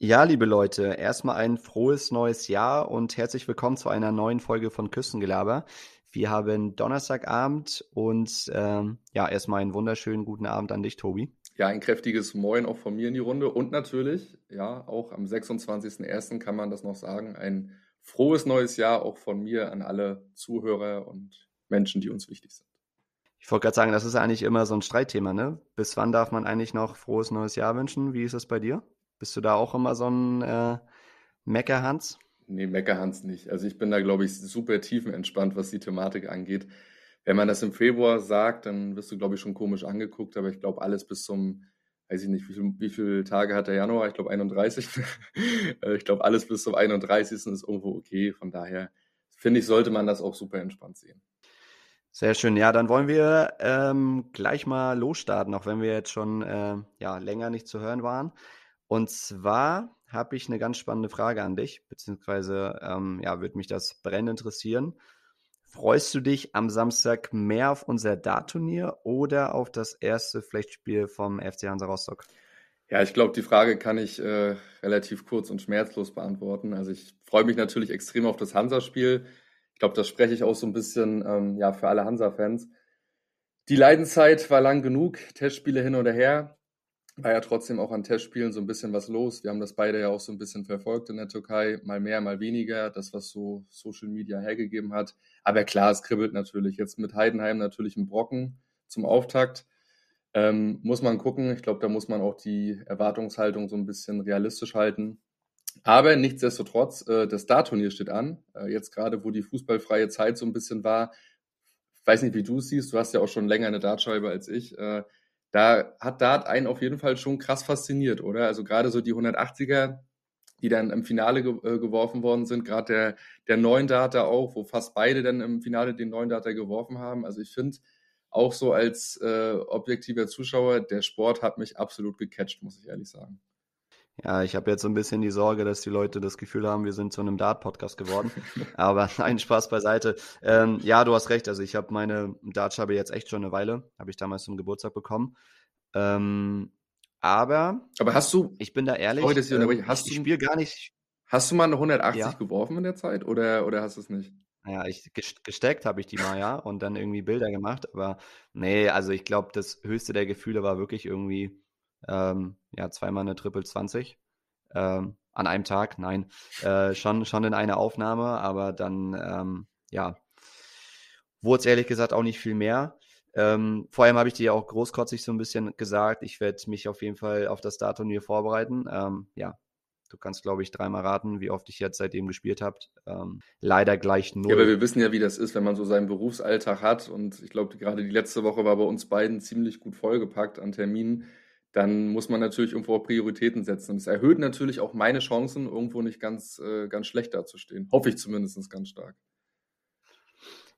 Ja, liebe Leute, erstmal ein frohes neues Jahr und herzlich willkommen zu einer neuen Folge von Küstengelaber. Wir haben Donnerstagabend und ähm, ja, erstmal einen wunderschönen guten Abend an dich, Tobi. Ja, ein kräftiges Moin auch von mir in die Runde und natürlich, ja, auch am 26.01. kann man das noch sagen, ein frohes neues Jahr auch von mir an alle Zuhörer und Menschen, die uns wichtig sind. Ich wollte gerade sagen, das ist eigentlich immer so ein Streitthema, ne? Bis wann darf man eigentlich noch frohes neues Jahr wünschen? Wie ist es bei dir? Bist du da auch immer so ein äh, Meckerhans? Nee, Meckerhans nicht. Also ich bin da, glaube ich, super tiefenentspannt, was die Thematik angeht. Wenn man das im Februar sagt, dann wirst du, glaube ich, schon komisch angeguckt, aber ich glaube, alles bis zum, weiß ich nicht, wie, viel, wie viele Tage hat der Januar? Ich glaube 31. Äh, ich glaube, alles bis zum 31. ist irgendwo okay. Von daher finde ich, sollte man das auch super entspannt sehen. Sehr schön. Ja, dann wollen wir ähm, gleich mal losstarten, auch wenn wir jetzt schon äh, ja, länger nicht zu hören waren. Und zwar habe ich eine ganz spannende Frage an dich, beziehungsweise ähm, ja, würde mich das brennend interessieren. Freust du dich am Samstag mehr auf unser Dart-Turnier oder auf das erste Pflichtspiel vom FC Hansa Rostock? Ja, ich glaube, die Frage kann ich äh, relativ kurz und schmerzlos beantworten. Also ich freue mich natürlich extrem auf das Hansa-Spiel. Ich glaube, das spreche ich auch so ein bisschen ähm, ja, für alle Hansa-Fans. Die Leidenszeit war lang genug, Testspiele hin oder her war ja trotzdem auch an Testspielen so ein bisschen was los. Wir haben das beide ja auch so ein bisschen verfolgt in der Türkei, mal mehr, mal weniger, das, was so Social Media hergegeben hat. Aber klar, es kribbelt natürlich. Jetzt mit Heidenheim natürlich ein Brocken zum Auftakt. Ähm, muss man gucken. Ich glaube, da muss man auch die Erwartungshaltung so ein bisschen realistisch halten. Aber nichtsdestotrotz, äh, das Dart-Turnier steht an. Äh, jetzt gerade, wo die fußballfreie Zeit so ein bisschen war. Ich weiß nicht, wie du es siehst. Du hast ja auch schon länger eine Dartscheibe als ich. Äh, da hat Dart einen auf jeden Fall schon krass fasziniert, oder? Also gerade so die 180er, die dann im Finale ge äh, geworfen worden sind, gerade der, der neuen Data auch, wo fast beide dann im Finale den neuen Data geworfen haben. Also ich finde, auch so als äh, objektiver Zuschauer, der Sport hat mich absolut gecatcht, muss ich ehrlich sagen. Ja, ich habe jetzt so ein bisschen die Sorge, dass die Leute das Gefühl haben, wir sind zu einem Dart-Podcast geworden. Aber ein Spaß beiseite. Ähm, ja, du hast recht. Also ich habe meine Dartscheibe jetzt echt schon eine Weile. Habe ich damals zum Geburtstag bekommen. Ähm, aber. Aber hast du. Ich bin da ehrlich. Sorry, dass ich, ähm, hast ich spiele gar nicht. Hast du mal eine 180 ja. geworfen in der Zeit oder, oder hast du es nicht? Naja, ich, gesteckt habe ich die mal, ja, und dann irgendwie Bilder gemacht. Aber nee, also ich glaube, das höchste der Gefühle war wirklich irgendwie ähm, ja, zweimal eine Triple 20 ähm, an einem Tag. Nein, äh, schon, schon in einer Aufnahme, aber dann, ähm, ja, wurde es ehrlich gesagt auch nicht viel mehr. Ähm, vor allem habe ich dir auch großkotzig so ein bisschen gesagt, ich werde mich auf jeden Fall auf das Startturnier vorbereiten. Ähm, ja, du kannst, glaube ich, dreimal raten, wie oft ich jetzt seitdem gespielt habe. Ähm, leider gleich null. Ja, aber wir wissen ja, wie das ist, wenn man so seinen Berufsalltag hat. Und ich glaube, gerade die letzte Woche war bei uns beiden ziemlich gut vollgepackt an Terminen dann muss man natürlich irgendwo auch Prioritäten setzen. Und es erhöht natürlich auch meine Chancen, irgendwo nicht ganz, äh, ganz schlecht dazustehen. Hoffe ich zumindest ganz stark.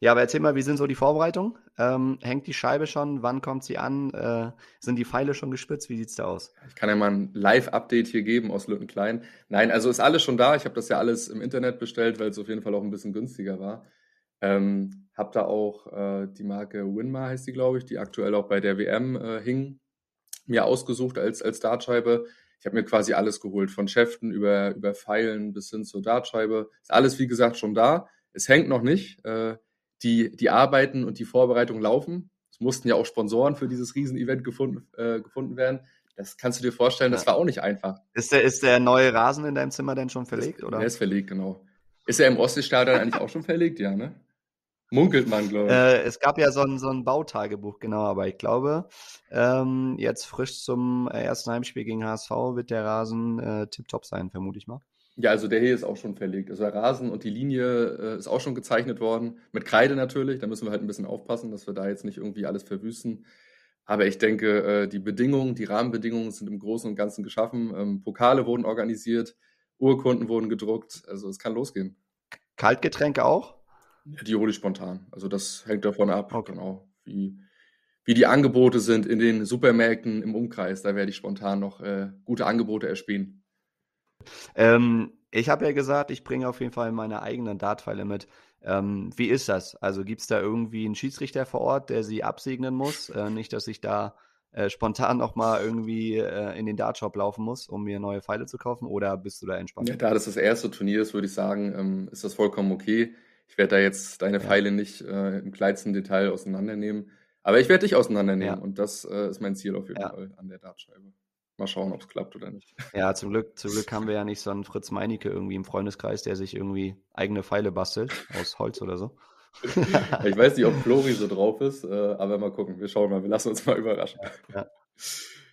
Ja, aber erzähl mal, wie sind so die Vorbereitungen? Ähm, hängt die Scheibe schon? Wann kommt sie an? Äh, sind die Pfeile schon gespitzt? Wie sieht es da aus? Ich kann ja mal ein Live-Update hier geben aus Lüttenklein. Nein, also ist alles schon da. Ich habe das ja alles im Internet bestellt, weil es auf jeden Fall auch ein bisschen günstiger war. Ähm, habe da auch äh, die Marke Winmar, heißt die, glaube ich, die aktuell auch bei der WM äh, hing mir ausgesucht als, als Dartscheibe. Ich habe mir quasi alles geholt, von Schäften über, über Pfeilen bis hin zur Dartscheibe. Ist alles, wie gesagt, schon da. Es hängt noch nicht. Äh, die, die Arbeiten und die Vorbereitungen laufen. Es mussten ja auch Sponsoren für dieses Riesenevent gefunden, äh, gefunden werden. Das kannst du dir vorstellen, das war auch nicht einfach. Ist der, ist der neue Rasen in deinem Zimmer denn schon verlegt? Das, oder? Der ist verlegt, genau. Ist er im Ostseestadion eigentlich auch schon verlegt? Ja, ne? Munkelt man, glaube ich. Äh, es gab ja so ein, so ein Bautagebuch, genau, aber ich glaube, ähm, jetzt frisch zum ersten Heimspiel gegen HSV wird der Rasen äh, tipptopp sein, vermute ich mal. Ja, also der hier ist auch schon verlegt. Also der Rasen und die Linie äh, ist auch schon gezeichnet worden. Mit Kreide natürlich. Da müssen wir halt ein bisschen aufpassen, dass wir da jetzt nicht irgendwie alles verwüsten. Aber ich denke, äh, die Bedingungen, die Rahmenbedingungen sind im Großen und Ganzen geschaffen. Ähm, Pokale wurden organisiert, Urkunden wurden gedruckt. Also es kann losgehen. Kaltgetränke auch? Ja, die hole ich spontan. Also das hängt davon ab, okay. genau, wie, wie die Angebote sind in den Supermärkten im Umkreis. Da werde ich spontan noch äh, gute Angebote erspielen. Ähm, ich habe ja gesagt, ich bringe auf jeden Fall meine eigenen Dartpfeile mit. Ähm, wie ist das? Also gibt es da irgendwie einen Schiedsrichter vor Ort, der sie absegnen muss? Äh, nicht, dass ich da äh, spontan noch mal irgendwie äh, in den Dartshop laufen muss, um mir neue Pfeile zu kaufen? Oder bist du da entspannt? Ja, da das das erste Turnier ist, würde ich sagen, ähm, ist das vollkommen okay. Ich werde da jetzt deine ja. Pfeile nicht äh, im kleinsten Detail auseinandernehmen. Aber ich werde dich auseinandernehmen ja. und das äh, ist mein Ziel auf jeden ja. Fall an der Dartscheibe. Mal schauen, ob es klappt oder nicht. Ja, zum Glück, zum Glück haben wir ja nicht so einen Fritz Meinecke irgendwie im Freundeskreis, der sich irgendwie eigene Pfeile bastelt aus Holz oder so. ich weiß nicht, ob Flori so drauf ist, äh, aber mal gucken. Wir schauen mal, wir lassen uns mal überraschen. Ja.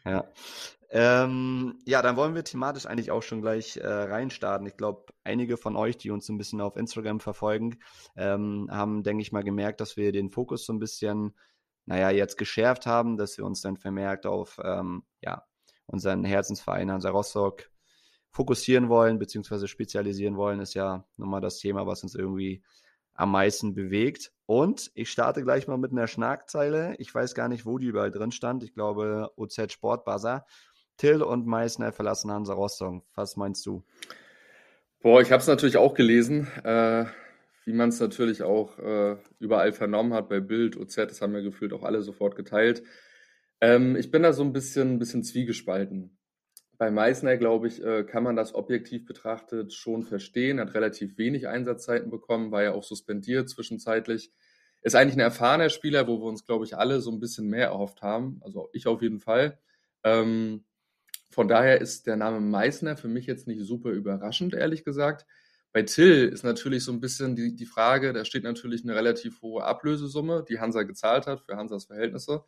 Ja, ähm, ja dann wollen wir thematisch eigentlich auch schon gleich äh, reinstarten. Ich glaube, einige von euch, die uns ein bisschen auf Instagram verfolgen, ähm, haben, denke ich mal, gemerkt, dass wir den Fokus so ein bisschen, naja, jetzt geschärft haben, dass wir uns dann vermerkt auf, ähm, ja, unseren Herzensverein Hansa Rostock fokussieren wollen, beziehungsweise spezialisieren wollen, ist ja nochmal das Thema, was uns irgendwie am meisten bewegt. Und ich starte gleich mal mit einer Schlagzeile. Ich weiß gar nicht, wo die überall drin stand. Ich glaube, OZ Sportbuzzer. Till und Meißner verlassen Hansa Rostock. Was meinst du? Boah, ich habe es natürlich auch gelesen, äh, wie man es natürlich auch äh, überall vernommen hat bei Bild, OZ. Das haben wir gefühlt auch alle sofort geteilt. Ähm, ich bin da so ein bisschen, bisschen zwiegespalten. Bei Meißner, glaube ich, äh, kann man das objektiv betrachtet schon verstehen. Hat relativ wenig Einsatzzeiten bekommen, war ja auch suspendiert zwischenzeitlich. Ist eigentlich ein erfahrener Spieler, wo wir uns, glaube ich, alle so ein bisschen mehr erhofft haben. Also ich auf jeden Fall. Ähm, von daher ist der Name Meißner für mich jetzt nicht super überraschend, ehrlich gesagt. Bei Till ist natürlich so ein bisschen die, die Frage, da steht natürlich eine relativ hohe Ablösesumme, die Hansa gezahlt hat für Hansas Verhältnisse.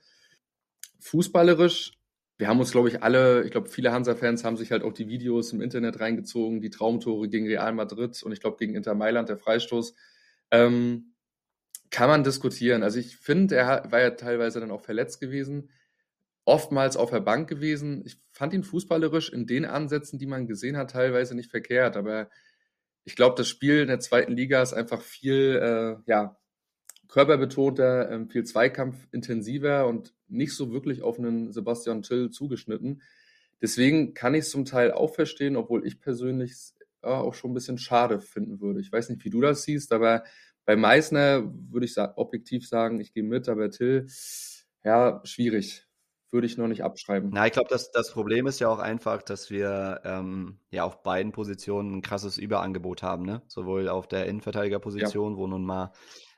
Fußballerisch wir haben uns, glaube ich, alle, ich glaube, viele Hansa-Fans haben sich halt auch die Videos im Internet reingezogen, die Traumtore gegen Real Madrid und ich glaube gegen Inter Mailand, der Freistoß. Ähm, kann man diskutieren. Also ich finde, er war ja teilweise dann auch verletzt gewesen, oftmals auf der Bank gewesen. Ich fand ihn fußballerisch in den Ansätzen, die man gesehen hat, teilweise nicht verkehrt, aber ich glaube, das Spiel in der zweiten Liga ist einfach viel, äh, ja, körperbetonter, ähm, viel Zweikampf-intensiver und nicht so wirklich auf einen Sebastian Till zugeschnitten. Deswegen kann ich es zum Teil auch verstehen, obwohl ich persönlich ja, auch schon ein bisschen schade finden würde. Ich weiß nicht, wie du das siehst, aber bei Meißner würde ich sa objektiv sagen, ich gehe mit, aber Till, ja, schwierig. Würde ich noch nicht abschreiben. Na, ich glaube, das, das Problem ist ja auch einfach, dass wir ähm, ja auf beiden Positionen ein krasses Überangebot haben, ne? Sowohl auf der Innenverteidigerposition, ja. wo nun mal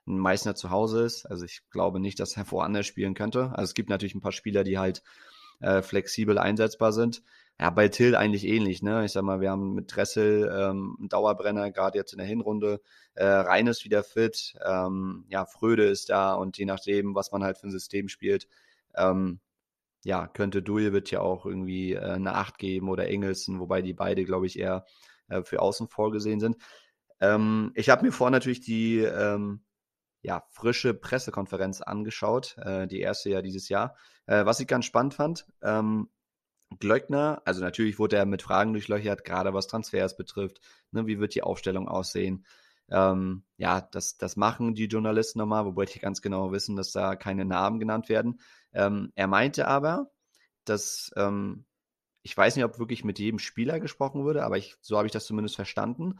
ein Meißner zu Hause ist. Also ich glaube nicht, dass er woanders spielen könnte. Also es gibt natürlich ein paar Spieler, die halt äh, flexibel einsetzbar sind. Ja, bei Till eigentlich ähnlich, ne? Ich sag mal, wir haben mit Dressel ähm, einen Dauerbrenner, gerade jetzt in der Hinrunde. Äh, Rein ist wieder fit, ähm, ja, Fröde ist da und je nachdem, was man halt für ein System spielt, ähm, ja, könnte Dujevic ja auch irgendwie äh, eine Acht geben oder Engelsen, wobei die beide, glaube ich, eher äh, für außen vorgesehen sind. Ähm, ich habe mir vor natürlich die ähm, ja, frische Pressekonferenz angeschaut, äh, die erste ja dieses Jahr. Äh, was ich ganz spannend fand, ähm, Glöckner, also natürlich wurde er mit Fragen durchlöchert, gerade was Transfers betrifft. Ne, wie wird die Aufstellung aussehen? Ähm, ja, das, das machen die Journalisten nochmal, wobei die ganz genau wissen, dass da keine Namen genannt werden. Ähm, er meinte aber, dass ähm, ich weiß nicht, ob wirklich mit jedem Spieler gesprochen wurde, aber ich, so habe ich das zumindest verstanden,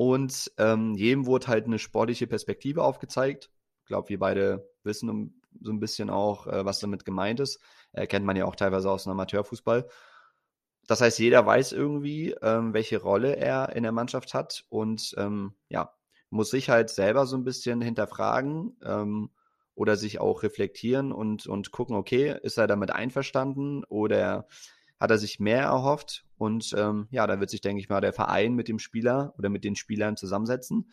und ähm, jedem wurde halt eine sportliche Perspektive aufgezeigt. Ich glaube, wir beide wissen so ein bisschen auch, äh, was damit gemeint ist. Äh, kennt man ja auch teilweise aus dem Amateurfußball. Das heißt, jeder weiß irgendwie, ähm, welche Rolle er in der Mannschaft hat und ähm, ja, muss sich halt selber so ein bisschen hinterfragen ähm, oder sich auch reflektieren und, und gucken, okay, ist er damit einverstanden oder hat er sich mehr erhofft. Und ähm, ja, da wird sich, denke ich mal, der Verein mit dem Spieler oder mit den Spielern zusammensetzen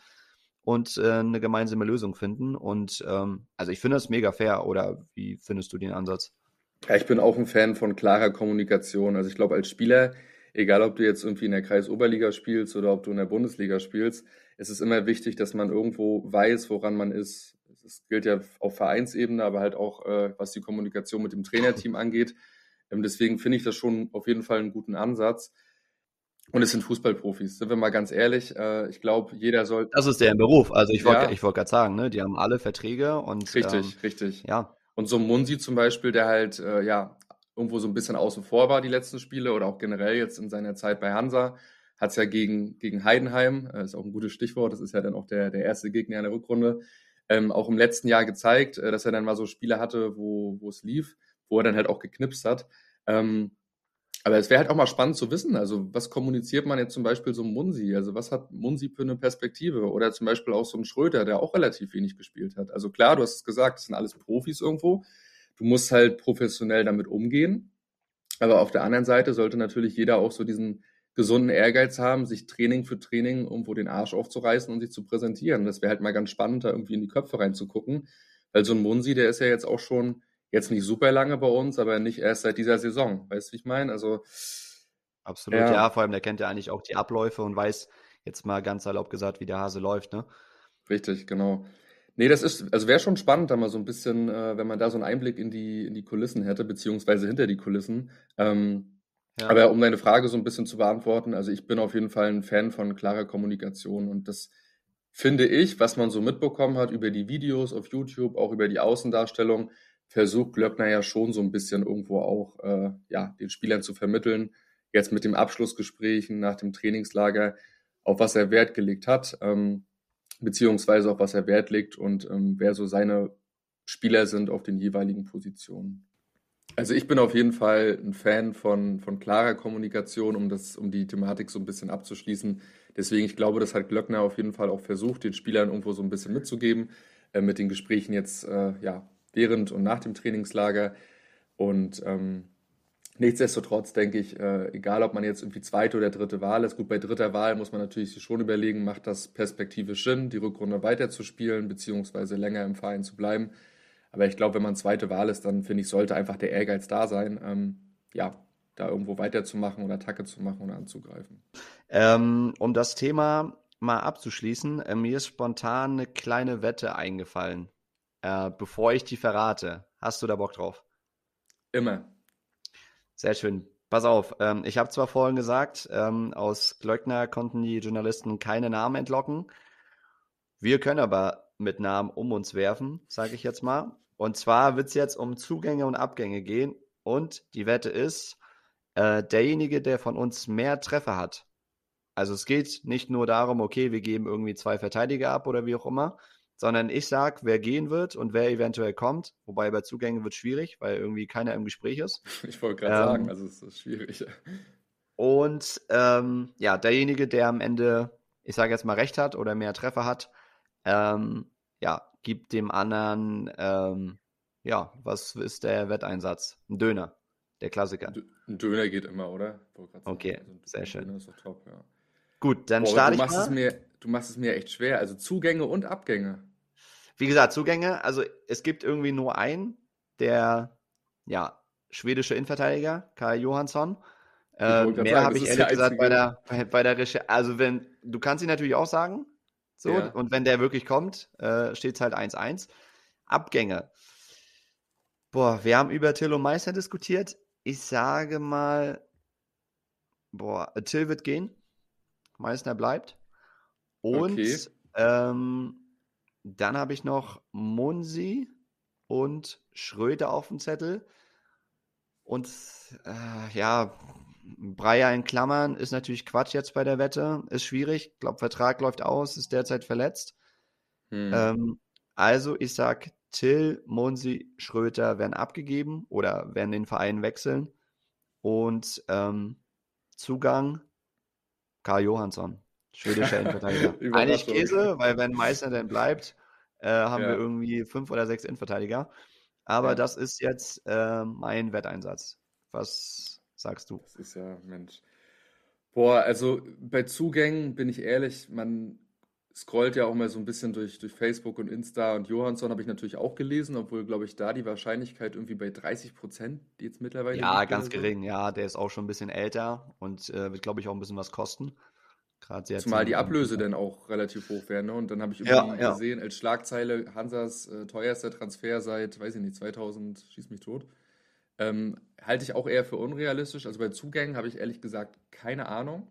und äh, eine gemeinsame Lösung finden. Und ähm, also ich finde das mega fair. Oder wie findest du den Ansatz? Ja, ich bin auch ein Fan von klarer Kommunikation. Also ich glaube, als Spieler, egal ob du jetzt irgendwie in der Kreisoberliga spielst oder ob du in der Bundesliga spielst, es ist immer wichtig, dass man irgendwo weiß, woran man ist. Das gilt ja auf Vereinsebene, aber halt auch, äh, was die Kommunikation mit dem Trainerteam angeht. Ähm, deswegen finde ich das schon auf jeden Fall einen guten Ansatz. Und es sind Fußballprofis, sind wir mal ganz ehrlich. Äh, ich glaube, jeder soll. Das ist deren Beruf. Also ich wollte ja. wollt gerade sagen, ne? die haben alle Verträge und. Richtig, ähm, richtig. Ja. Und so ein Munsi zum Beispiel, der halt, äh, ja, irgendwo so ein bisschen außen vor war, die letzten Spiele oder auch generell jetzt in seiner Zeit bei Hansa, hat es ja gegen, gegen Heidenheim, äh, ist auch ein gutes Stichwort, das ist ja dann auch der, der erste Gegner in der Rückrunde, ähm, auch im letzten Jahr gezeigt, äh, dass er dann mal so Spiele hatte, wo, wo es lief wo er dann halt auch geknipst hat. Ähm, aber es wäre halt auch mal spannend zu wissen, also was kommuniziert man jetzt zum Beispiel so Munsi? Also was hat Munsi für eine Perspektive? Oder zum Beispiel auch so ein Schröder, der auch relativ wenig gespielt hat. Also klar, du hast es gesagt, das sind alles Profis irgendwo. Du musst halt professionell damit umgehen. Aber auf der anderen Seite sollte natürlich jeder auch so diesen gesunden Ehrgeiz haben, sich Training für Training irgendwo den Arsch aufzureißen und sich zu präsentieren. Das wäre halt mal ganz spannend, da irgendwie in die Köpfe reinzugucken. Weil so ein Munsi, der ist ja jetzt auch schon jetzt nicht super lange bei uns, aber nicht erst seit dieser Saison. Weißt du, wie ich meine? Also. Absolut, ja. ja. Vor allem, der kennt ja eigentlich auch die Abläufe und weiß jetzt mal ganz salopp gesagt, wie der Hase läuft, ne? Richtig, genau. Nee, das ist, also wäre schon spannend, da mal so ein bisschen, äh, wenn man da so einen Einblick in die, in die Kulissen hätte, beziehungsweise hinter die Kulissen. Ähm, ja. Aber um deine Frage so ein bisschen zu beantworten, also ich bin auf jeden Fall ein Fan von klarer Kommunikation und das finde ich, was man so mitbekommen hat über die Videos auf YouTube, auch über die Außendarstellung, versucht Glöckner ja schon so ein bisschen irgendwo auch äh, ja, den Spielern zu vermitteln. Jetzt mit dem Abschlussgesprächen nach dem Trainingslager, auf was er Wert gelegt hat, ähm, beziehungsweise auf was er Wert legt und ähm, wer so seine Spieler sind auf den jeweiligen Positionen. Also ich bin auf jeden Fall ein Fan von, von klarer Kommunikation, um das, um die Thematik so ein bisschen abzuschließen. Deswegen, ich glaube, das hat Glöckner auf jeden Fall auch versucht, den Spielern irgendwo so ein bisschen mitzugeben, äh, mit den Gesprächen jetzt äh, ja, während und nach dem Trainingslager. Und ähm, nichtsdestotrotz denke ich, äh, egal ob man jetzt irgendwie zweite oder dritte Wahl ist, gut, bei dritter Wahl muss man natürlich schon überlegen, macht das perspektivisch Sinn, die Rückrunde weiterzuspielen, beziehungsweise länger im Verein zu bleiben. Aber ich glaube, wenn man zweite Wahl ist, dann finde ich, sollte einfach der Ehrgeiz da sein, ähm, ja, da irgendwo weiterzumachen oder Attacke zu machen oder anzugreifen. Ähm, um das Thema mal abzuschließen, äh, mir ist spontan eine kleine Wette eingefallen. Äh, bevor ich die verrate, hast du da Bock drauf? Immer. Sehr schön. Pass auf, ähm, ich habe zwar vorhin gesagt, ähm, aus Glöckner konnten die Journalisten keine Namen entlocken. Wir können aber mit Namen um uns werfen, sage ich jetzt mal. Und zwar wird es jetzt um Zugänge und Abgänge gehen. Und die Wette ist, äh, derjenige, der von uns mehr Treffer hat. Also es geht nicht nur darum, okay, wir geben irgendwie zwei Verteidiger ab oder wie auch immer, sondern ich sage, wer gehen wird und wer eventuell kommt. Wobei bei Zugängen wird schwierig, weil irgendwie keiner im Gespräch ist. Ich wollte gerade ähm, sagen, also es ist schwierig. Und ähm, ja, derjenige, der am Ende, ich sage jetzt mal, recht hat oder mehr Treffer hat, ähm, ja, gibt dem anderen, ähm, ja, was ist der Wetteinsatz? Ein Döner, der Klassiker. Ein Döner geht immer, oder? Okay, also sehr schön. Top, ja. Gut, dann Boah, starte ich mal. Es mir, du machst es mir echt schwer. Also Zugänge und Abgänge. Wie gesagt, Zugänge, also es gibt irgendwie nur einen, der, ja, schwedische Innenverteidiger, Kai Johansson. Äh, mehr habe ich ehrlich gesagt bei der, bei, bei der Recherche. Also, wenn, du kannst ihn natürlich auch sagen. So, ja. und wenn der wirklich kommt, äh, steht es halt 1-1. Abgänge. Boah, wir haben über Till und Meister diskutiert. Ich sage mal, boah, Till wird gehen. Meißner bleibt. Und okay. ähm, dann habe ich noch Munsi und Schröder auf dem Zettel. Und äh, ja, Breyer in Klammern ist natürlich Quatsch jetzt bei der Wette. Ist schwierig. Ich glaube, Vertrag läuft aus, ist derzeit verletzt. Hm. Ähm, also, ich sage, Till, Munsi, Schröter werden abgegeben oder werden den Verein wechseln. Und ähm, Zugang Karl Johansson, schwedischer Innenverteidiger. Eigentlich Käse, weil wenn Meißner denn bleibt, äh, haben ja. wir irgendwie fünf oder sechs Innenverteidiger. Aber ja. das ist jetzt äh, mein Wetteinsatz. Was sagst du? Das ist ja, Mensch. Boah, also bei Zugängen bin ich ehrlich, man scrollt ja auch mal so ein bisschen durch, durch Facebook und Insta und Johansson habe ich natürlich auch gelesen, obwohl, glaube ich, da die Wahrscheinlichkeit irgendwie bei 30 Prozent jetzt mittlerweile. Ja, ganz gering, ja, der ist auch schon ein bisschen älter und äh, wird, glaube ich, auch ein bisschen was kosten. Gerade Zumal die Ablöse dann auch relativ hoch wären. Ne? Und dann habe ich ja, ja. gesehen, als Schlagzeile Hansas äh, teuerster Transfer seit, weiß ich nicht, 2000, schieß mich tot. Ähm, halte ich auch eher für unrealistisch. Also bei Zugängen habe ich ehrlich gesagt keine Ahnung.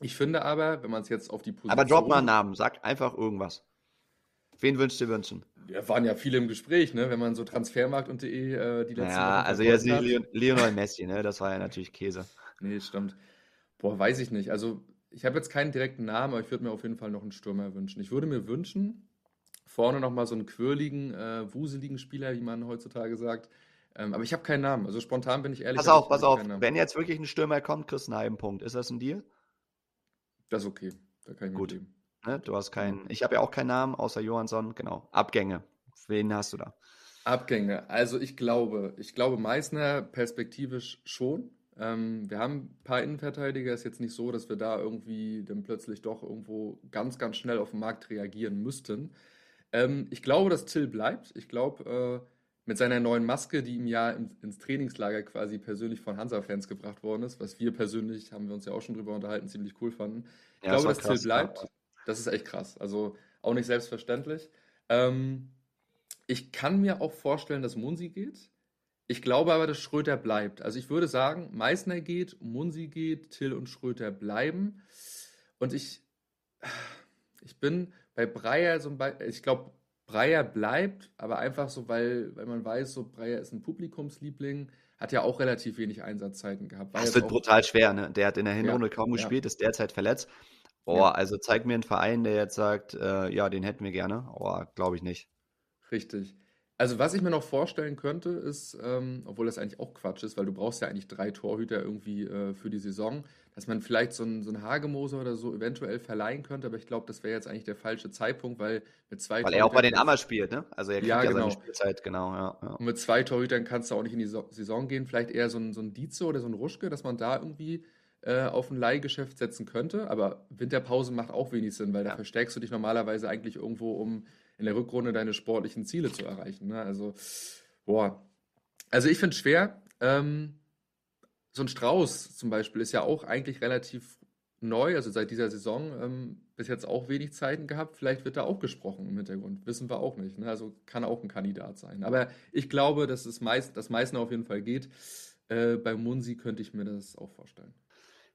Ich finde aber, wenn man es jetzt auf die Position. Aber drop mal einen Namen, sag einfach irgendwas. Wen wünschst du wünschen? Ja, waren ja viele im Gespräch, ne? wenn man so Transfermarkt und äh, die letzten Ja, also jetzt Leon, Lionel Messi, ne? das war ja natürlich Käse. Nee, stimmt. Boah, weiß ich nicht. Also, ich habe jetzt keinen direkten Namen, aber ich würde mir auf jeden Fall noch einen Stürmer wünschen. Ich würde mir wünschen, vorne nochmal so einen quirligen, äh, wuseligen Spieler, wie man heutzutage sagt, Ähm, aber ich habe keinen Namen. Also spontan bin ich ehrlich. Pass auf, pass auf. Wenn jetzt wirklich ein Stürmer kommt, kriegst du einen halben Punkt. Ist das ein Deal? Das ist okay. Da kann ich Gut. Ne, du hast keinen. Ich habe ja auch keinen Namen außer Johansson. Genau. Abgänge. Wen hast du da? Abgänge. Also ich glaube, ich glaube Meißner perspektivisch schon. Ähm, wir haben ein paar Innenverteidiger. Ist jetzt nicht so, dass wir da irgendwie dann plötzlich doch irgendwo ganz, ganz schnell auf den Markt reagieren müssten. Ähm, ich glaube, dass Till bleibt. Ich glaube, äh, mit seiner neuen Maske, die ihm ja ins Trainingslager quasi persönlich von Hansa-Fans gebracht worden ist, was wir persönlich, haben wir uns ja auch schon drüber unterhalten, ziemlich cool fanden. Ich ja, glaube, das dass krass, Till bleibt. Das ist echt krass. Also auch nicht selbstverständlich. Ähm, ich kann mir auch vorstellen, dass Munsi geht. Ich glaube aber, dass Schröter bleibt. Also ich würde sagen, Meißner geht, Munsi geht, Till und Schröter bleiben. Und ich, ich bin bei Breyer so ein Beispiel, ich glaube, Breyer bleibt, aber einfach so, weil, weil man weiß, so Breyer ist ein Publikumsliebling, hat ja auch relativ wenig Einsatzzeiten gehabt. das wird brutal schwer, ne? Der hat in der Hinrunde ja, kaum gespielt, ja. ist derzeit verletzt. Boah, ja. also zeig mir einen Verein, der jetzt sagt, äh, ja, den hätten wir gerne. Oh, glaube ich nicht. Richtig. Also was ich mir noch vorstellen könnte, ist, ähm, obwohl das eigentlich auch Quatsch ist, weil du brauchst ja eigentlich drei Torhüter irgendwie äh, für die Saison, dass man vielleicht so einen so Hagemoser oder so eventuell verleihen könnte, aber ich glaube, das wäre jetzt eigentlich der falsche Zeitpunkt, weil mit zwei Weil er auch bei den Ammer spielt, ne? Also er kriegt ja, ja genau. seine Spielzeit, genau, ja, ja. Und mit zwei Torhütern kannst du auch nicht in die Saison gehen, vielleicht eher so ein, so ein Dietze oder so ein Ruschke, dass man da irgendwie äh, auf ein Leihgeschäft setzen könnte, aber Winterpause macht auch wenig Sinn, weil da verstärkst du dich normalerweise eigentlich irgendwo um in der Rückrunde deine sportlichen Ziele zu erreichen. Ne? Also, boah. Also ich finde es schwer. Ähm, so ein Strauß zum Beispiel ist ja auch eigentlich relativ neu, also seit dieser Saison ähm, bis jetzt auch wenig Zeiten gehabt. Vielleicht wird da auch gesprochen im Hintergrund. Wissen wir auch nicht. Ne? Also kann auch ein Kandidat sein. Aber ich glaube, dass es meist, das meisten auf jeden Fall geht. Äh, bei Munsi könnte ich mir das auch vorstellen.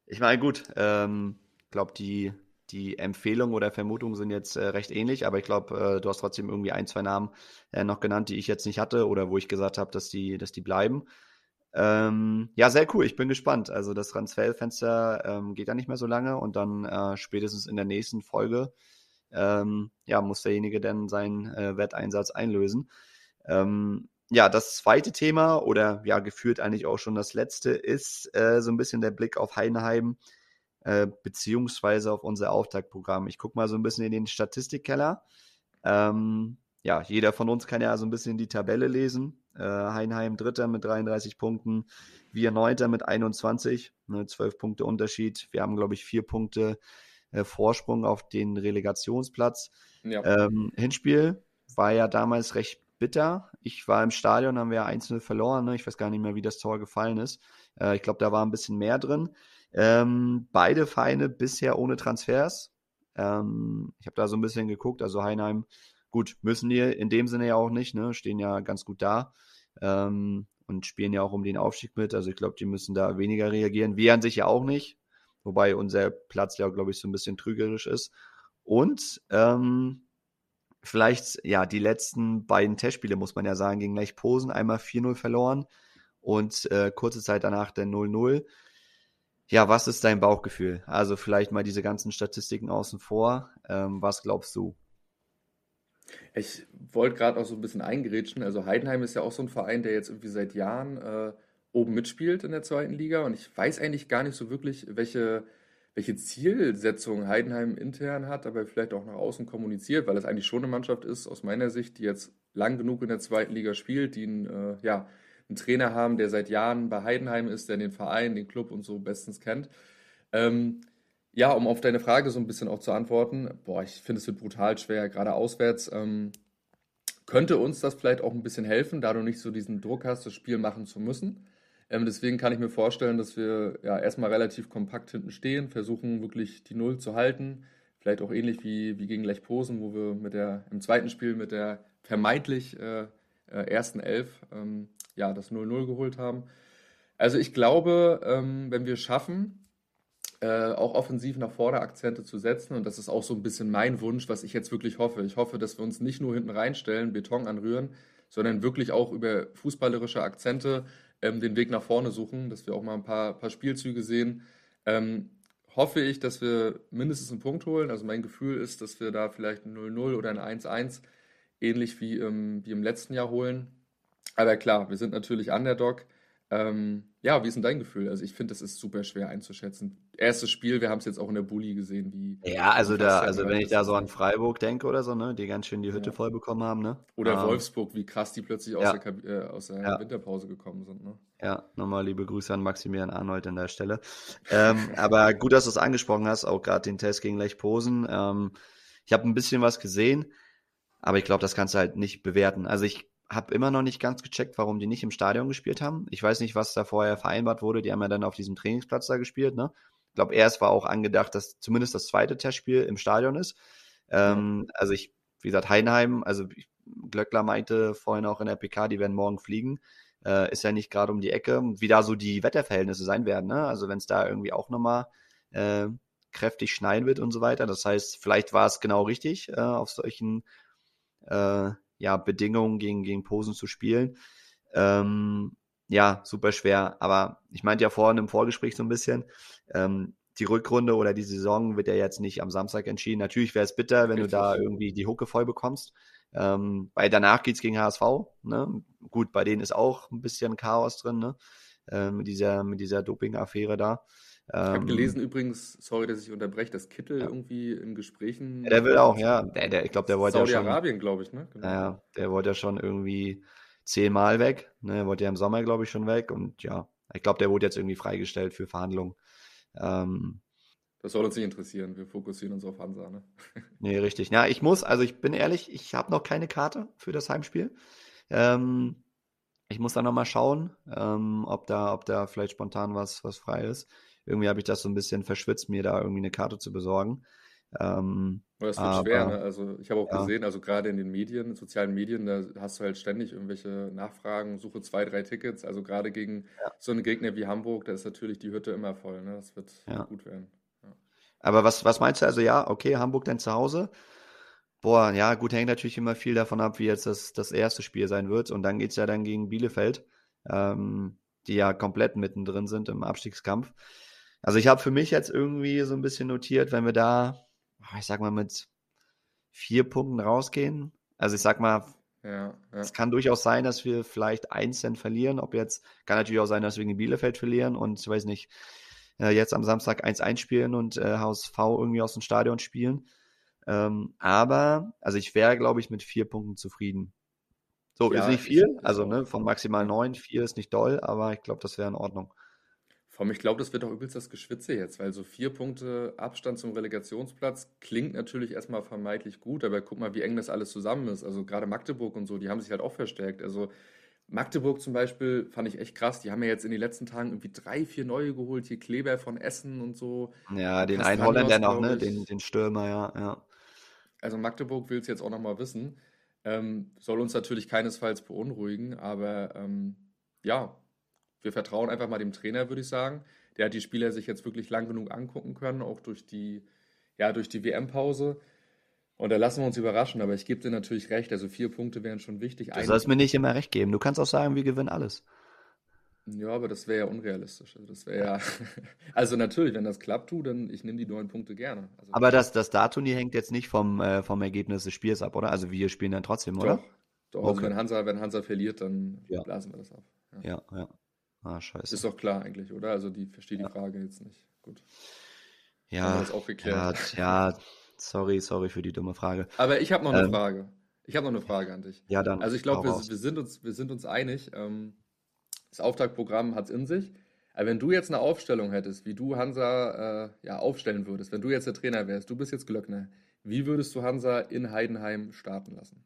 Ich meine, gut, ähm, glaube, die die Empfehlungen oder Vermutungen sind jetzt äh, recht ähnlich, aber ich glaube, äh, du hast trotzdem irgendwie ein, zwei Namen äh, noch genannt, die ich jetzt nicht hatte oder wo ich gesagt habe, dass die, dass die bleiben. Ähm, ja, sehr cool. Ich bin gespannt. Also das Transferfenster ähm, geht ja nicht mehr so lange und dann äh, spätestens in der nächsten Folge ähm, ja, muss derjenige dann seinen äh, Wetteinsatz einlösen. Ähm, ja, das zweite Thema oder ja, geführt eigentlich auch schon das letzte ist äh, so ein bisschen der Blick auf Heidenheim. Äh, beziehungsweise auf unser Auftaktprogramm. Ich gucke mal so ein bisschen in den Statistikkeller. Ähm, ja, jeder von uns kann ja so ein bisschen die Tabelle lesen. Äh, Heinheim Dritter mit 33 Punkten, wir Neunter mit 21, ne, 12 Punkte Unterschied. Wir haben, glaube ich, vier Punkte äh, Vorsprung auf den Relegationsplatz. Ja. Ähm, Hinspiel war ja damals recht bitter. Ich war im Stadion, haben wir 1-0 verloren. Ne? Ich weiß gar nicht mehr, wie das Tor gefallen ist. Äh, ich glaube, da war ein bisschen mehr drin. Ähm, beide Vereine bisher ohne Transfers. Ähm, ich habe da so ein bisschen geguckt, also Heinheim, gut, müssen die in dem Sinne ja auch nicht, ne? stehen ja ganz gut da ähm, und spielen ja auch um den Aufstieg mit. Also ich glaube, die müssen da weniger reagieren. Wir an sich ja auch nicht, wobei unser Platz ja, glaube ich, so ein bisschen trügerisch ist. Und ähm, vielleicht, ja, die letzten beiden Testspiele, muss man ja sagen, gegen Lech Posen, einmal 4-0 verloren und äh, kurze Zeit danach der 0-0. Ja, was ist dein Bauchgefühl? Also vielleicht mal diese ganzen Statistiken außen vor. Ähm, was glaubst du? Ich wollte gerade auch so ein bisschen eingerätschen. Also Heidenheim ist ja auch so ein Verein, der jetzt irgendwie seit Jahren äh, oben mitspielt in der zweiten Liga. Und ich weiß eigentlich gar nicht so wirklich, welche, welche Zielsetzung Heidenheim intern hat, aber vielleicht auch nach außen kommuniziert, weil es eigentlich schon eine Mannschaft ist, aus meiner Sicht, die jetzt lang genug in der zweiten Liga spielt, die ein, äh, ja, einen Trainer haben, der seit Jahren bei Heidenheim ist, der den Verein, den Club und so bestens kennt. Ähm, ja, um auf deine Frage so ein bisschen auch zu antworten, boah, ich finde es wird brutal schwer, gerade auswärts. Ähm, könnte uns das vielleicht auch ein bisschen helfen, da du nicht so diesen Druck hast, das Spiel machen zu müssen. Ähm, deswegen kann ich mir vorstellen, dass wir ja erstmal relativ kompakt hinten stehen, versuchen wirklich die Null zu halten. Vielleicht auch ähnlich wie, wie gegen Lech Posen, wo wir mit der, im zweiten Spiel mit der vermeintlich äh, äh ersten Elf ähm, ja, das 0-0 geholt haben. Also ich glaube, ähm, wenn wir schaffen, äh, auch offensiv nach vorne Akzente zu setzen, und das ist auch so ein bisschen mein Wunsch, was ich jetzt wirklich hoffe. Ich hoffe, dass wir uns nicht nur hinten reinstellen, Beton anrühren, sondern wirklich auch über fußballerische Akzente ähm, den Weg nach vorne suchen, dass wir auch mal ein paar, paar Spielzüge sehen. Ähm, hoffe ich, dass wir mindestens einen Punkt holen. Also mein Gefühl ist, dass wir da vielleicht ein 0-0 oder ein 1-1 ähnlich wie, ähm, wie im letzten Jahr holen. Aber klar, wir sind natürlich Underdog. Ähm, ja, wie ist denn dein Gefühl? Also ich finde, das ist super schwer einzuschätzen. Erstes Spiel, wir haben es jetzt auch in der Bulli gesehen, wie. Ja, also da, also wenn ich da so an Freiburg denke oder so, ne, die ganz schön die Hütte ja. voll bekommen haben, ne? Oder ähm, Wolfsburg, wie krass die plötzlich aus ja. der, äh, aus der ja. Winterpause gekommen sind, ne? Ja, nochmal liebe Grüße an Maximilian Arnold an der Stelle. ähm, aber gut, dass du es angesprochen hast, auch gerade den Test gegen Lech Posen. Ähm, ich habe ein bisschen was gesehen, aber ich glaube, das kannst du halt nicht bewerten. Also ich habe immer noch nicht ganz gecheckt, warum die nicht im Stadion gespielt haben. Ich weiß nicht, was da vorher vereinbart wurde. Die haben ja dann auf diesem Trainingsplatz da gespielt. Ne? Ich glaube, erst war auch angedacht, dass zumindest das zweite Testspiel im Stadion ist. Ähm, also ich, wie gesagt, Heinheim, also ich, Glöckler meinte vorhin auch in der PK, die werden morgen fliegen. Äh, ist ja nicht gerade um die Ecke. Wie da so die Wetterverhältnisse sein werden. Ne? Also wenn es da irgendwie auch nochmal äh, kräftig schneien wird und so weiter. Das heißt, vielleicht war es genau richtig, äh, auf solchen äh, ja, Bedingungen gegen, gegen Posen zu spielen. Ähm, ja, super schwer. Aber ich meinte ja vorhin im Vorgespräch so ein bisschen, ähm, die Rückrunde oder die Saison wird ja jetzt nicht am Samstag entschieden. Natürlich wäre es bitter, wenn Richtig. du da irgendwie die Hucke voll bekommst. Ähm, weil danach geht's gegen HSV. Ne? Gut, bei denen ist auch ein bisschen Chaos drin, ne? Äh, mit dieser, mit dieser Doping-Affäre da. Ich habe ähm, gelesen übrigens, sorry, dass ich unterbreche, dass Kittel ja. irgendwie in Gesprächen. Ja, der will auch, ja. Der, der, ich glaube, der wollte ja schon. Saudi-Arabien, glaube ich, ne? Genau. Ja, der wollte ja schon irgendwie zehnmal weg. Ne? Er wollte ja im Sommer, glaube ich, schon weg. Und ja, ich glaube, der wurde jetzt irgendwie freigestellt für Verhandlungen. Ähm, das soll uns nicht interessieren. Wir fokussieren uns auf Hansa, ne? nee, richtig. Ja, ich muss, also ich bin ehrlich, ich habe noch keine Karte für das Heimspiel. Ähm, ich muss da nochmal schauen, ähm, ob, da, ob da vielleicht spontan was, was frei ist irgendwie habe ich das so ein bisschen verschwitzt, mir da irgendwie eine Karte zu besorgen. Ähm, das wird aber, schwer, ne? Also ich habe auch ja. gesehen, also gerade in den Medien, sozialen Medien, da hast du halt ständig irgendwelche Nachfragen, suche zwei, drei Tickets. Also gerade gegen ja. so einen Gegner wie Hamburg, da ist natürlich die Hütte immer voll, ne? Das wird ja. gut werden. Aber was, was meinst du? Also ja, okay, Hamburg dann zu Hause. Boah, ja, gut, hängt natürlich immer viel davon ab, wie jetzt das, das erste Spiel sein wird. Und dann geht es ja dann gegen Bielefeld, ähm, die ja komplett mittendrin sind im Abstiegskampf. Also ich habe für mich jetzt irgendwie so ein bisschen notiert, wenn wir da, ich sag mal, mit vier Punkten rausgehen. Also ich sag mal, ja, ja. es kann durchaus sein, dass wir vielleicht einzeln verlieren. Ob jetzt, kann natürlich auch sein, dass wir gegen Bielefeld verlieren und ich weiß nicht, äh, jetzt am Samstag 1-1 spielen und äh, HSV irgendwie aus dem Stadion spielen. Ähm, aber, also ich wäre, glaube ich, mit vier Punkten zufrieden. So, ja, ist nicht viel, also ne, von maximal neun, vier ist nicht doll, aber ich glaube, das wäre in Ordnung. Allem, ich glaube, das wird auch übelst das Geschwitze jetzt, weil so vier Punkte Abstand zum Relegationsplatz klingt natürlich erstmal vermeintlich gut, aber guck mal, wie eng das alles zusammen ist. Also gerade Magdeburg und so, die haben sich halt auch verstärkt. Also Magdeburg zum Beispiel fand ich echt krass. Die haben ja jetzt in den letzten Tagen irgendwie drei, vier neue geholt. Hier Kleber von Essen und so. Ja, den einen Holländer noch, ne? Den, den Stürmer, ja, ja. Also Magdeburg will es jetzt auch nochmal wissen. Ähm, soll uns natürlich keinesfalls beunruhigen, aber ähm, ja, wir vertrauen einfach mal dem Trainer, würde ich sagen. Der hat die Spieler sich jetzt wirklich lang genug angucken können, auch durch die, ja, durch die WM-Pause. Und da lassen wir uns überraschen, aber ich gebe dir natürlich recht, also vier Punkte wären schon wichtig. Du sollst mir nicht immer recht geben. Du kannst auch sagen, wir gewinnen alles. Ja, aber das wäre ja unrealistisch. Also das wäre ja, also natürlich, wenn das klappt, du, dann ich nehme die neun Punkte gerne. Also aber das, das Darturnier hängt jetzt nicht vom, äh, vom Ergebnis des Spiels ab, oder? Also wir spielen dann trotzdem, oder? Doch, doch. Also okay. Also wenn Hansa, wenn Hansa verliert, dann ja. blasen wir das ab. Ja, ja. ja. Ah, scheiße. Ist doch klar eigentlich, oder? Also die verstehe die ja. Frage jetzt nicht. Gut. Ja, das auch geklärt. Ja, ja, sorry, sorry für die dumme Frage. Aber ich habe noch eine ähm, Frage. Ich habe noch eine Frage an dich. Ja, dann. Also ich glaube, wir, wir, sind uns, wir sind uns einig. Ähm, das Auftaktprogramm hat es in sich. Aber wenn du jetzt eine Aufstellung hättest, wie du Hansa äh, ja, aufstellen würdest, wenn du jetzt der Trainer wärst, du bist jetzt Glöckner, wie würdest du Hansa in Heidenheim starten lassen?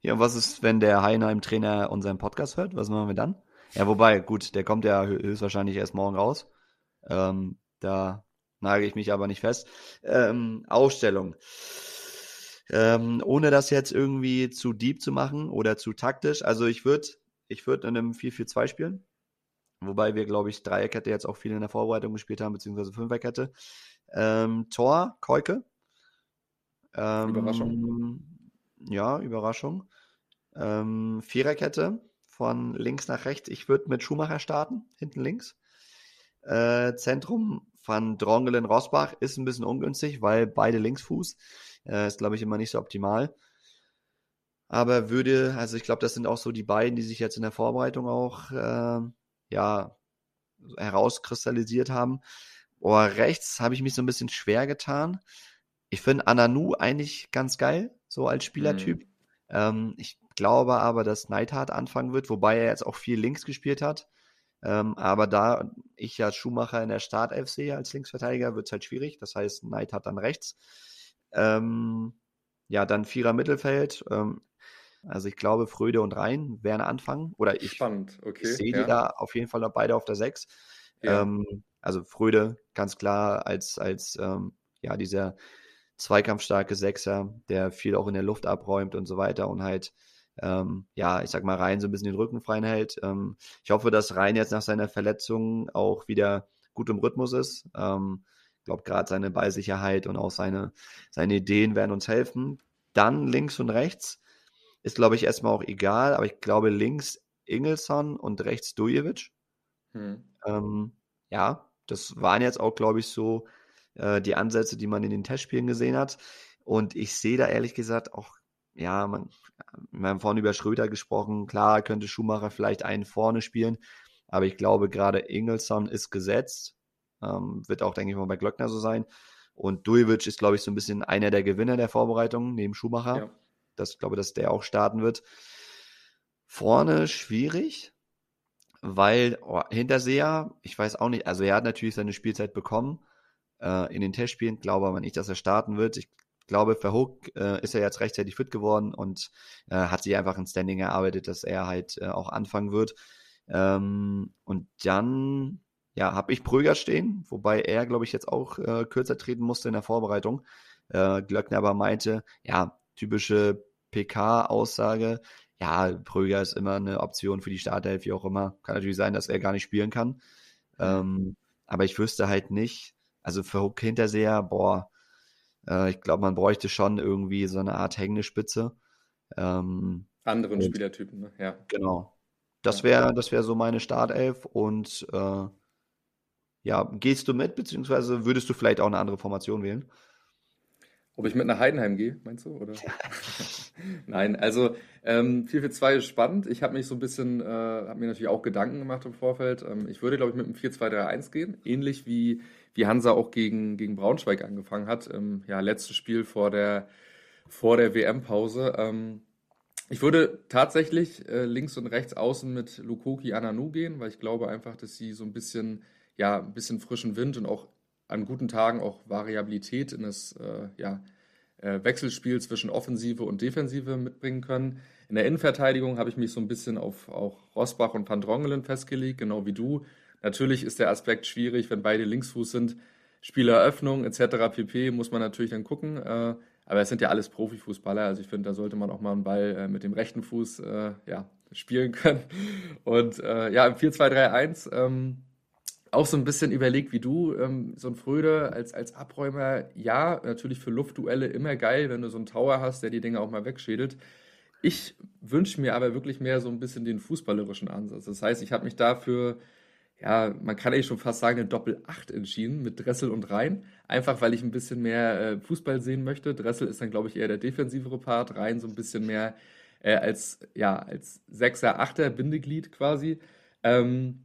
Ja, was ist, wenn der Heidenheim-Trainer unseren Podcast hört? Was machen wir dann? Ja, wobei, gut, der kommt ja höchstwahrscheinlich erst morgen raus. Ähm, da nage ich mich aber nicht fest. Ähm, Ausstellung. Ähm, ohne das jetzt irgendwie zu deep zu machen oder zu taktisch. Also ich würde ich würd in einem 4-4-2 spielen. Wobei wir, glaube ich, Dreierkette jetzt auch viel in der Vorbereitung gespielt haben, beziehungsweise Fünferkette. Ähm, Tor, Keuke. Ähm, Überraschung. Ja, Überraschung. Ähm, Viererkette von links nach rechts. Ich würde mit Schumacher starten, hinten links. Äh, Zentrum von Drongelen Rosbach ist ein bisschen ungünstig, weil beide Linksfuß. Äh, ist, glaube ich, immer nicht so optimal. Aber würde, also ich glaube, das sind auch so die beiden, die sich jetzt in der Vorbereitung auch äh, ja, herauskristallisiert haben. Oh, rechts habe ich mich so ein bisschen schwer getan. Ich finde Ananu eigentlich ganz geil, so als Spielertyp. Mhm. Ähm, ich glaube aber, dass Neidhardt anfangen wird, wobei er jetzt auch viel links gespielt hat. Ähm, aber da ich ja Schumacher in der Startelf sehe als Linksverteidiger, wird es halt schwierig. Das heißt, Neidhardt dann rechts. Ähm, ja, dann Vierer Mittelfeld. Ähm, also ich glaube, Fröde und Rhein werden anfangen. Oder ich, Spannend, okay. Ich sehe ja. die da auf jeden Fall noch beide auf der 6. Ja. Ähm, also Fröde ganz klar als, als ähm, ja, dieser zweikampfstarke Sechser, der viel auch in der Luft abräumt und so weiter und halt, ähm, ja, ich sag mal, Rhein so ein bisschen den Rücken frei hält. Ähm, ich hoffe, dass Rhein jetzt nach seiner Verletzung auch wieder gut im Rhythmus ist. Ähm, ich glaube, gerade seine Ballsicherheit und auch seine, seine Ideen werden uns helfen. Dann links und rechts ist, glaube ich, erstmal auch egal, aber ich glaube, links Ingelsson und rechts Dujevic. Hm. Ähm, ja, das waren jetzt auch, glaube ich, so äh, die Ansätze, die man in den Testspielen gesehen hat. Und ich sehe da ehrlich gesagt auch, ja, man, wir haben vorhin über Schröder gesprochen. Klar, könnte Schumacher vielleicht einen vorne spielen, aber ich glaube, gerade Ingelsson ist gesetzt. Ähm, wird auch, denke ich mal, bei Glöckner so sein. Und Dujevic ist, glaube ich, so ein bisschen einer der Gewinner der Vorbereitung neben Schumacher. Ja. Das, ich glaube, dass der auch starten wird. Vorne schwierig, weil oh, Hinterseher, ich weiß auch nicht, also er hat natürlich seine Spielzeit bekommen äh, in den Testspielen, glaube aber nicht, dass er starten wird. Ich glaube, für Hook äh, ist er jetzt rechtzeitig fit geworden und äh, hat sich einfach ein Standing erarbeitet, dass er halt äh, auch anfangen wird. Ähm, und dann, ja, habe ich Pröger stehen, wobei er, glaube ich, jetzt auch äh, kürzer treten musste in der Vorbereitung. Äh, Glöckner aber meinte, ja, typische PK-Aussage, ja, Pröger ist immer eine Option für die Startelf, wie auch immer. Kann natürlich sein, dass er gar nicht spielen kann. Ähm, aber ich wüsste halt nicht, also für Hook Hinterseher, boah, äh, ich glaube, man bräuchte schon irgendwie so eine Art hängende Spitze. Ähm, Anderen Spielertypen, ne? ja. Genau. Das wäre das wär so meine Startelf und äh, ja, gehst du mit, beziehungsweise würdest du vielleicht auch eine andere Formation wählen? Ob ich mit nach Heidenheim gehe, meinst du? Oder? Nein, also ähm, 4-4-2 ist spannend. Ich habe mich so ein bisschen, äh, habe mir natürlich auch Gedanken gemacht im Vorfeld. Ähm, ich würde, glaube ich, mit einem 4-2-3-1 gehen, ähnlich wie, wie Hansa auch gegen, gegen Braunschweig angefangen hat. Ähm, ja, letztes Spiel vor der, vor der WM-Pause. Ähm, ich würde tatsächlich äh, links und rechts außen mit Lukoki Ananu gehen, weil ich glaube einfach, dass sie so ein bisschen, ja, ein bisschen frischen Wind und auch an guten Tagen auch Variabilität in das äh, ja, äh, Wechselspiel zwischen Offensive und Defensive mitbringen können. In der Innenverteidigung habe ich mich so ein bisschen auf auch Rosbach und Van Drongelen festgelegt, genau wie du. Natürlich ist der Aspekt schwierig, wenn beide Linksfuß sind. Spieleröffnung etc. pp. muss man natürlich dann gucken. Äh, aber es sind ja alles Profifußballer. Also ich finde, da sollte man auch mal einen Ball äh, mit dem rechten Fuß äh, ja, spielen können. Und ja, im 4-2-3-1 ähm, auch so ein bisschen überlegt wie du, ähm, so ein Fröde als, als Abräumer, ja, natürlich für Luftduelle immer geil, wenn du so einen Tower hast, der die Dinge auch mal wegschädelt. Ich wünsche mir aber wirklich mehr so ein bisschen den fußballerischen Ansatz. Das heißt, ich habe mich dafür, ja, man kann eigentlich schon fast sagen, eine Doppel-8 entschieden mit Dressel und Rhein. Einfach, weil ich ein bisschen mehr äh, Fußball sehen möchte. Dressel ist dann, glaube ich, eher der defensivere Part, Rhein so ein bisschen mehr äh, als, ja, als Sechser, Achter, Bindeglied quasi. Ähm,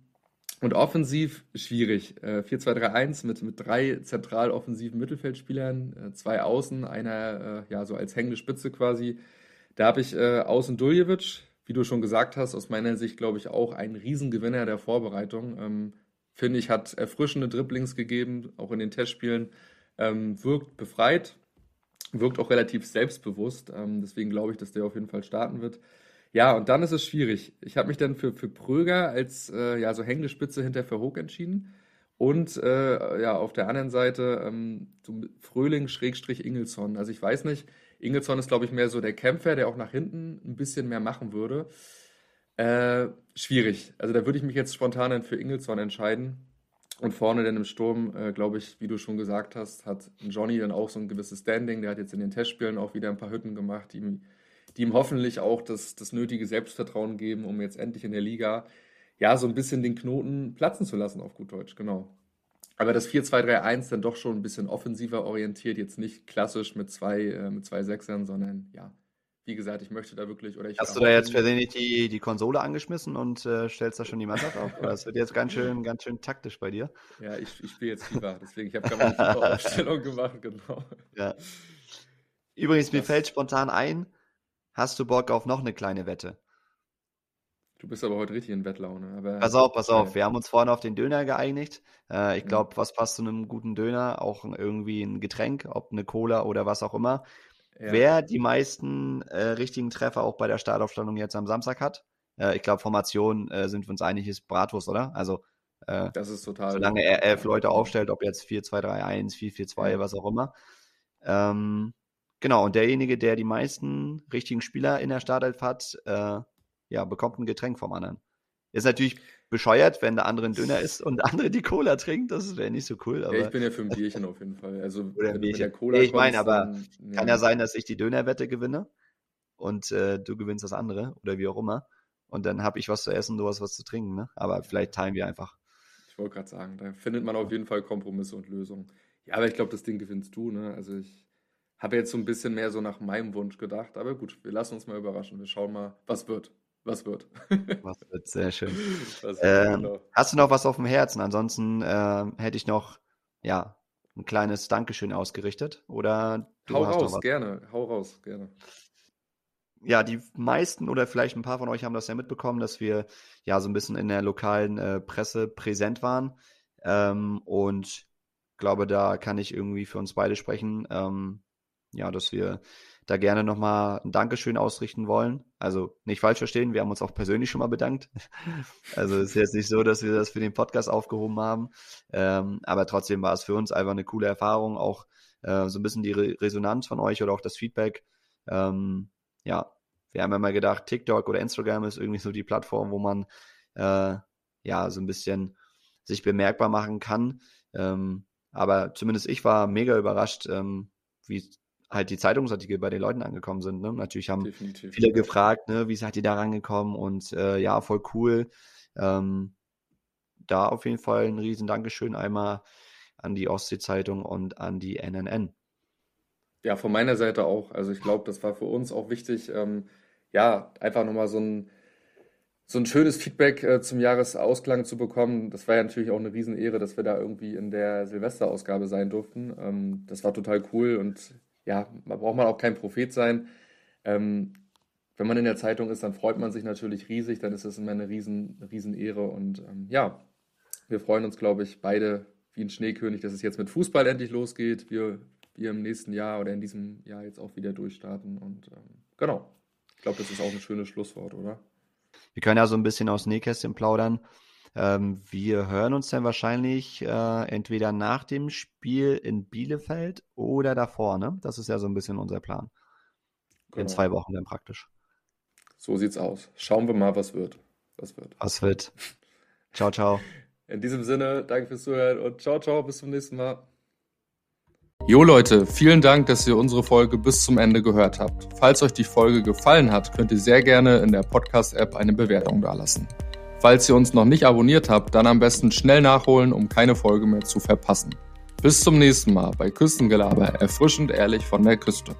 und offensiv schwierig. Äh, 4-2-3-1 mit, mit drei zentral offensiven Mittelfeldspielern, äh, zwei Außen, einer äh, ja so als hängende Spitze quasi. Da habe ich äh, Außen Duljevic, wie du schon gesagt hast, aus meiner Sicht glaube ich auch ein Riesengewinner der Vorbereitung. Ähm, Finde ich, hat erfrischende Dribblings gegeben, auch in den Testspielen. Ähm, wirkt befreit, wirkt auch relativ selbstbewusst. Ähm, deswegen glaube ich, dass der auf jeden Fall starten wird. Ja, und dann ist es schwierig. Ich habe mich dann für, für Pröger als äh, ja, so hängende Spitze hinter Verhoog entschieden. Und äh, ja, auf der anderen Seite ähm, so Fröhling-Ingelsson. Also ich weiß nicht, Ingelsson ist, glaube ich, mehr so der Kämpfer, der auch nach hinten ein bisschen mehr machen würde. Äh, schwierig. Also da würde ich mich jetzt spontan für Ingelsson entscheiden. Und vorne dann im Sturm, äh, glaube ich, wie du schon gesagt hast, hat Johnny dann auch so ein gewisses Standing. Der hat jetzt in den Testspielen auch wieder ein paar Hütten gemacht, die ihm die ihm hoffentlich auch das, das nötige Selbstvertrauen geben, um jetzt endlich in der Liga ja so ein bisschen den Knoten platzen zu lassen, auf gut Deutsch, genau. Aber das 4-2-3-1 dann doch schon ein bisschen offensiver orientiert, jetzt nicht klassisch mit zwei, äh, mit zwei Sechsern, sondern ja, wie gesagt, ich möchte da wirklich oder ich Hast du da jetzt persönlich die, die Konsole angeschmissen und äh, stellst da schon die Mannschaft auf? Das wird jetzt ganz schön, ganz schön taktisch bei dir. Ja, ich, ich spiele jetzt FIFA, deswegen ich habe gerade eine FIFA-Aufstellung gemacht, genau. Ja. Übrigens, mir fällt spontan ein, hast du Bock auf noch eine kleine Wette? Du bist aber heute richtig in Wettlaune. Aber pass auf, pass auf. Wir haben uns vorhin auf den Döner geeinigt. Äh, ich glaube, was passt zu einem guten Döner? Auch irgendwie ein Getränk, ob eine Cola oder was auch immer. Ja. Wer die meisten äh, richtigen Treffer auch bei der Startaufstellung jetzt am Samstag hat, äh, ich glaube, Formation äh, sind wir uns einig, ist Bratwurst, oder? Also, äh, das ist total. Solange er elf Leute aufstellt, ob jetzt 4-2-3-1, 4-4-2, ja. was auch immer. Ähm, genau, und derjenige, der die meisten richtigen Spieler in der Startelf hat, äh, ja, bekommt ein Getränk vom anderen. Ist natürlich bescheuert, wenn der andere einen Döner isst und der andere die Cola trinkt. Das wäre nicht so cool. Aber... Ja, ich bin ja für ein Bierchen auf jeden Fall. Also, Oder ein Bierchen. Cola ich meine, aber dann, kann ja sein, dass ich die Dönerwette gewinne und äh, du gewinnst das andere oder wie auch immer. Und dann habe ich was zu essen, du hast was zu trinken. Ne? Aber vielleicht teilen wir einfach. Ich wollte gerade sagen, da findet man auf jeden Fall Kompromisse und Lösungen. Ja, aber ich glaube, das Ding gewinnst du. Ne? Also ich habe jetzt so ein bisschen mehr so nach meinem Wunsch gedacht. Aber gut, wir lassen uns mal überraschen. Wir schauen mal, was wird. Was wird? was wird, sehr schön. Wird, ähm, genau. Hast du noch was auf dem Herzen? Ansonsten äh, hätte ich noch, ja, ein kleines Dankeschön ausgerichtet. Oder du Hau hast raus, gerne. Hau raus, gerne. Ja, die meisten oder vielleicht ein paar von euch haben das ja mitbekommen, dass wir ja so ein bisschen in der lokalen äh, Presse präsent waren. Ähm, und glaube, da kann ich irgendwie für uns beide sprechen. Ähm, ja, dass wir da gerne nochmal ein Dankeschön ausrichten wollen. Also nicht falsch verstehen, wir haben uns auch persönlich schon mal bedankt. Also es ist jetzt nicht so, dass wir das für den Podcast aufgehoben haben. Ähm, aber trotzdem war es für uns einfach eine coole Erfahrung, auch äh, so ein bisschen die Re Resonanz von euch oder auch das Feedback. Ähm, ja, wir haben ja mal gedacht, TikTok oder Instagram ist irgendwie so die Plattform, wo man äh, ja so ein bisschen sich bemerkbar machen kann. Ähm, aber zumindest ich war mega überrascht, ähm, wie halt die Zeitungsartikel bei den Leuten angekommen sind. Ne? Natürlich haben Definitiv, viele ja. gefragt, ne, wie seid ihr da rangekommen und äh, ja, voll cool. Ähm, da auf jeden Fall ein riesen Dankeschön einmal an die Ostsee-Zeitung und an die NNN. Ja, von meiner Seite auch. Also ich glaube, das war für uns auch wichtig, ähm, ja, einfach nochmal so ein, so ein schönes Feedback äh, zum Jahresausklang zu bekommen. Das war ja natürlich auch eine Riesenehre, dass wir da irgendwie in der Silvesterausgabe sein durften. Ähm, das war total cool und ja, man braucht man auch kein Prophet sein. Ähm, wenn man in der Zeitung ist, dann freut man sich natürlich riesig, dann ist das immer eine riesen, riesen Ehre. Und ähm, ja, wir freuen uns, glaube ich, beide wie ein Schneekönig, dass es jetzt mit Fußball endlich losgeht. Wir, wir im nächsten Jahr oder in diesem Jahr jetzt auch wieder durchstarten. Und ähm, genau, ich glaube, das ist auch ein schönes Schlusswort, oder? Wir können ja so ein bisschen aus Nähkästchen plaudern. Ähm, wir hören uns dann wahrscheinlich äh, entweder nach dem Spiel in Bielefeld oder davor, ne? Das ist ja so ein bisschen unser Plan. Genau. In zwei Wochen dann praktisch. So sieht's aus. Schauen wir mal, was wird. Was wird. Was wird. Ciao, ciao. In diesem Sinne, danke fürs Zuhören und ciao, ciao, bis zum nächsten Mal. Jo Leute, vielen Dank, dass ihr unsere Folge bis zum Ende gehört habt. Falls euch die Folge gefallen hat, könnt ihr sehr gerne in der Podcast-App eine Bewertung dalassen. Falls ihr uns noch nicht abonniert habt, dann am besten schnell nachholen, um keine Folge mehr zu verpassen. Bis zum nächsten Mal bei Küstengelaber, erfrischend ehrlich von der Küste.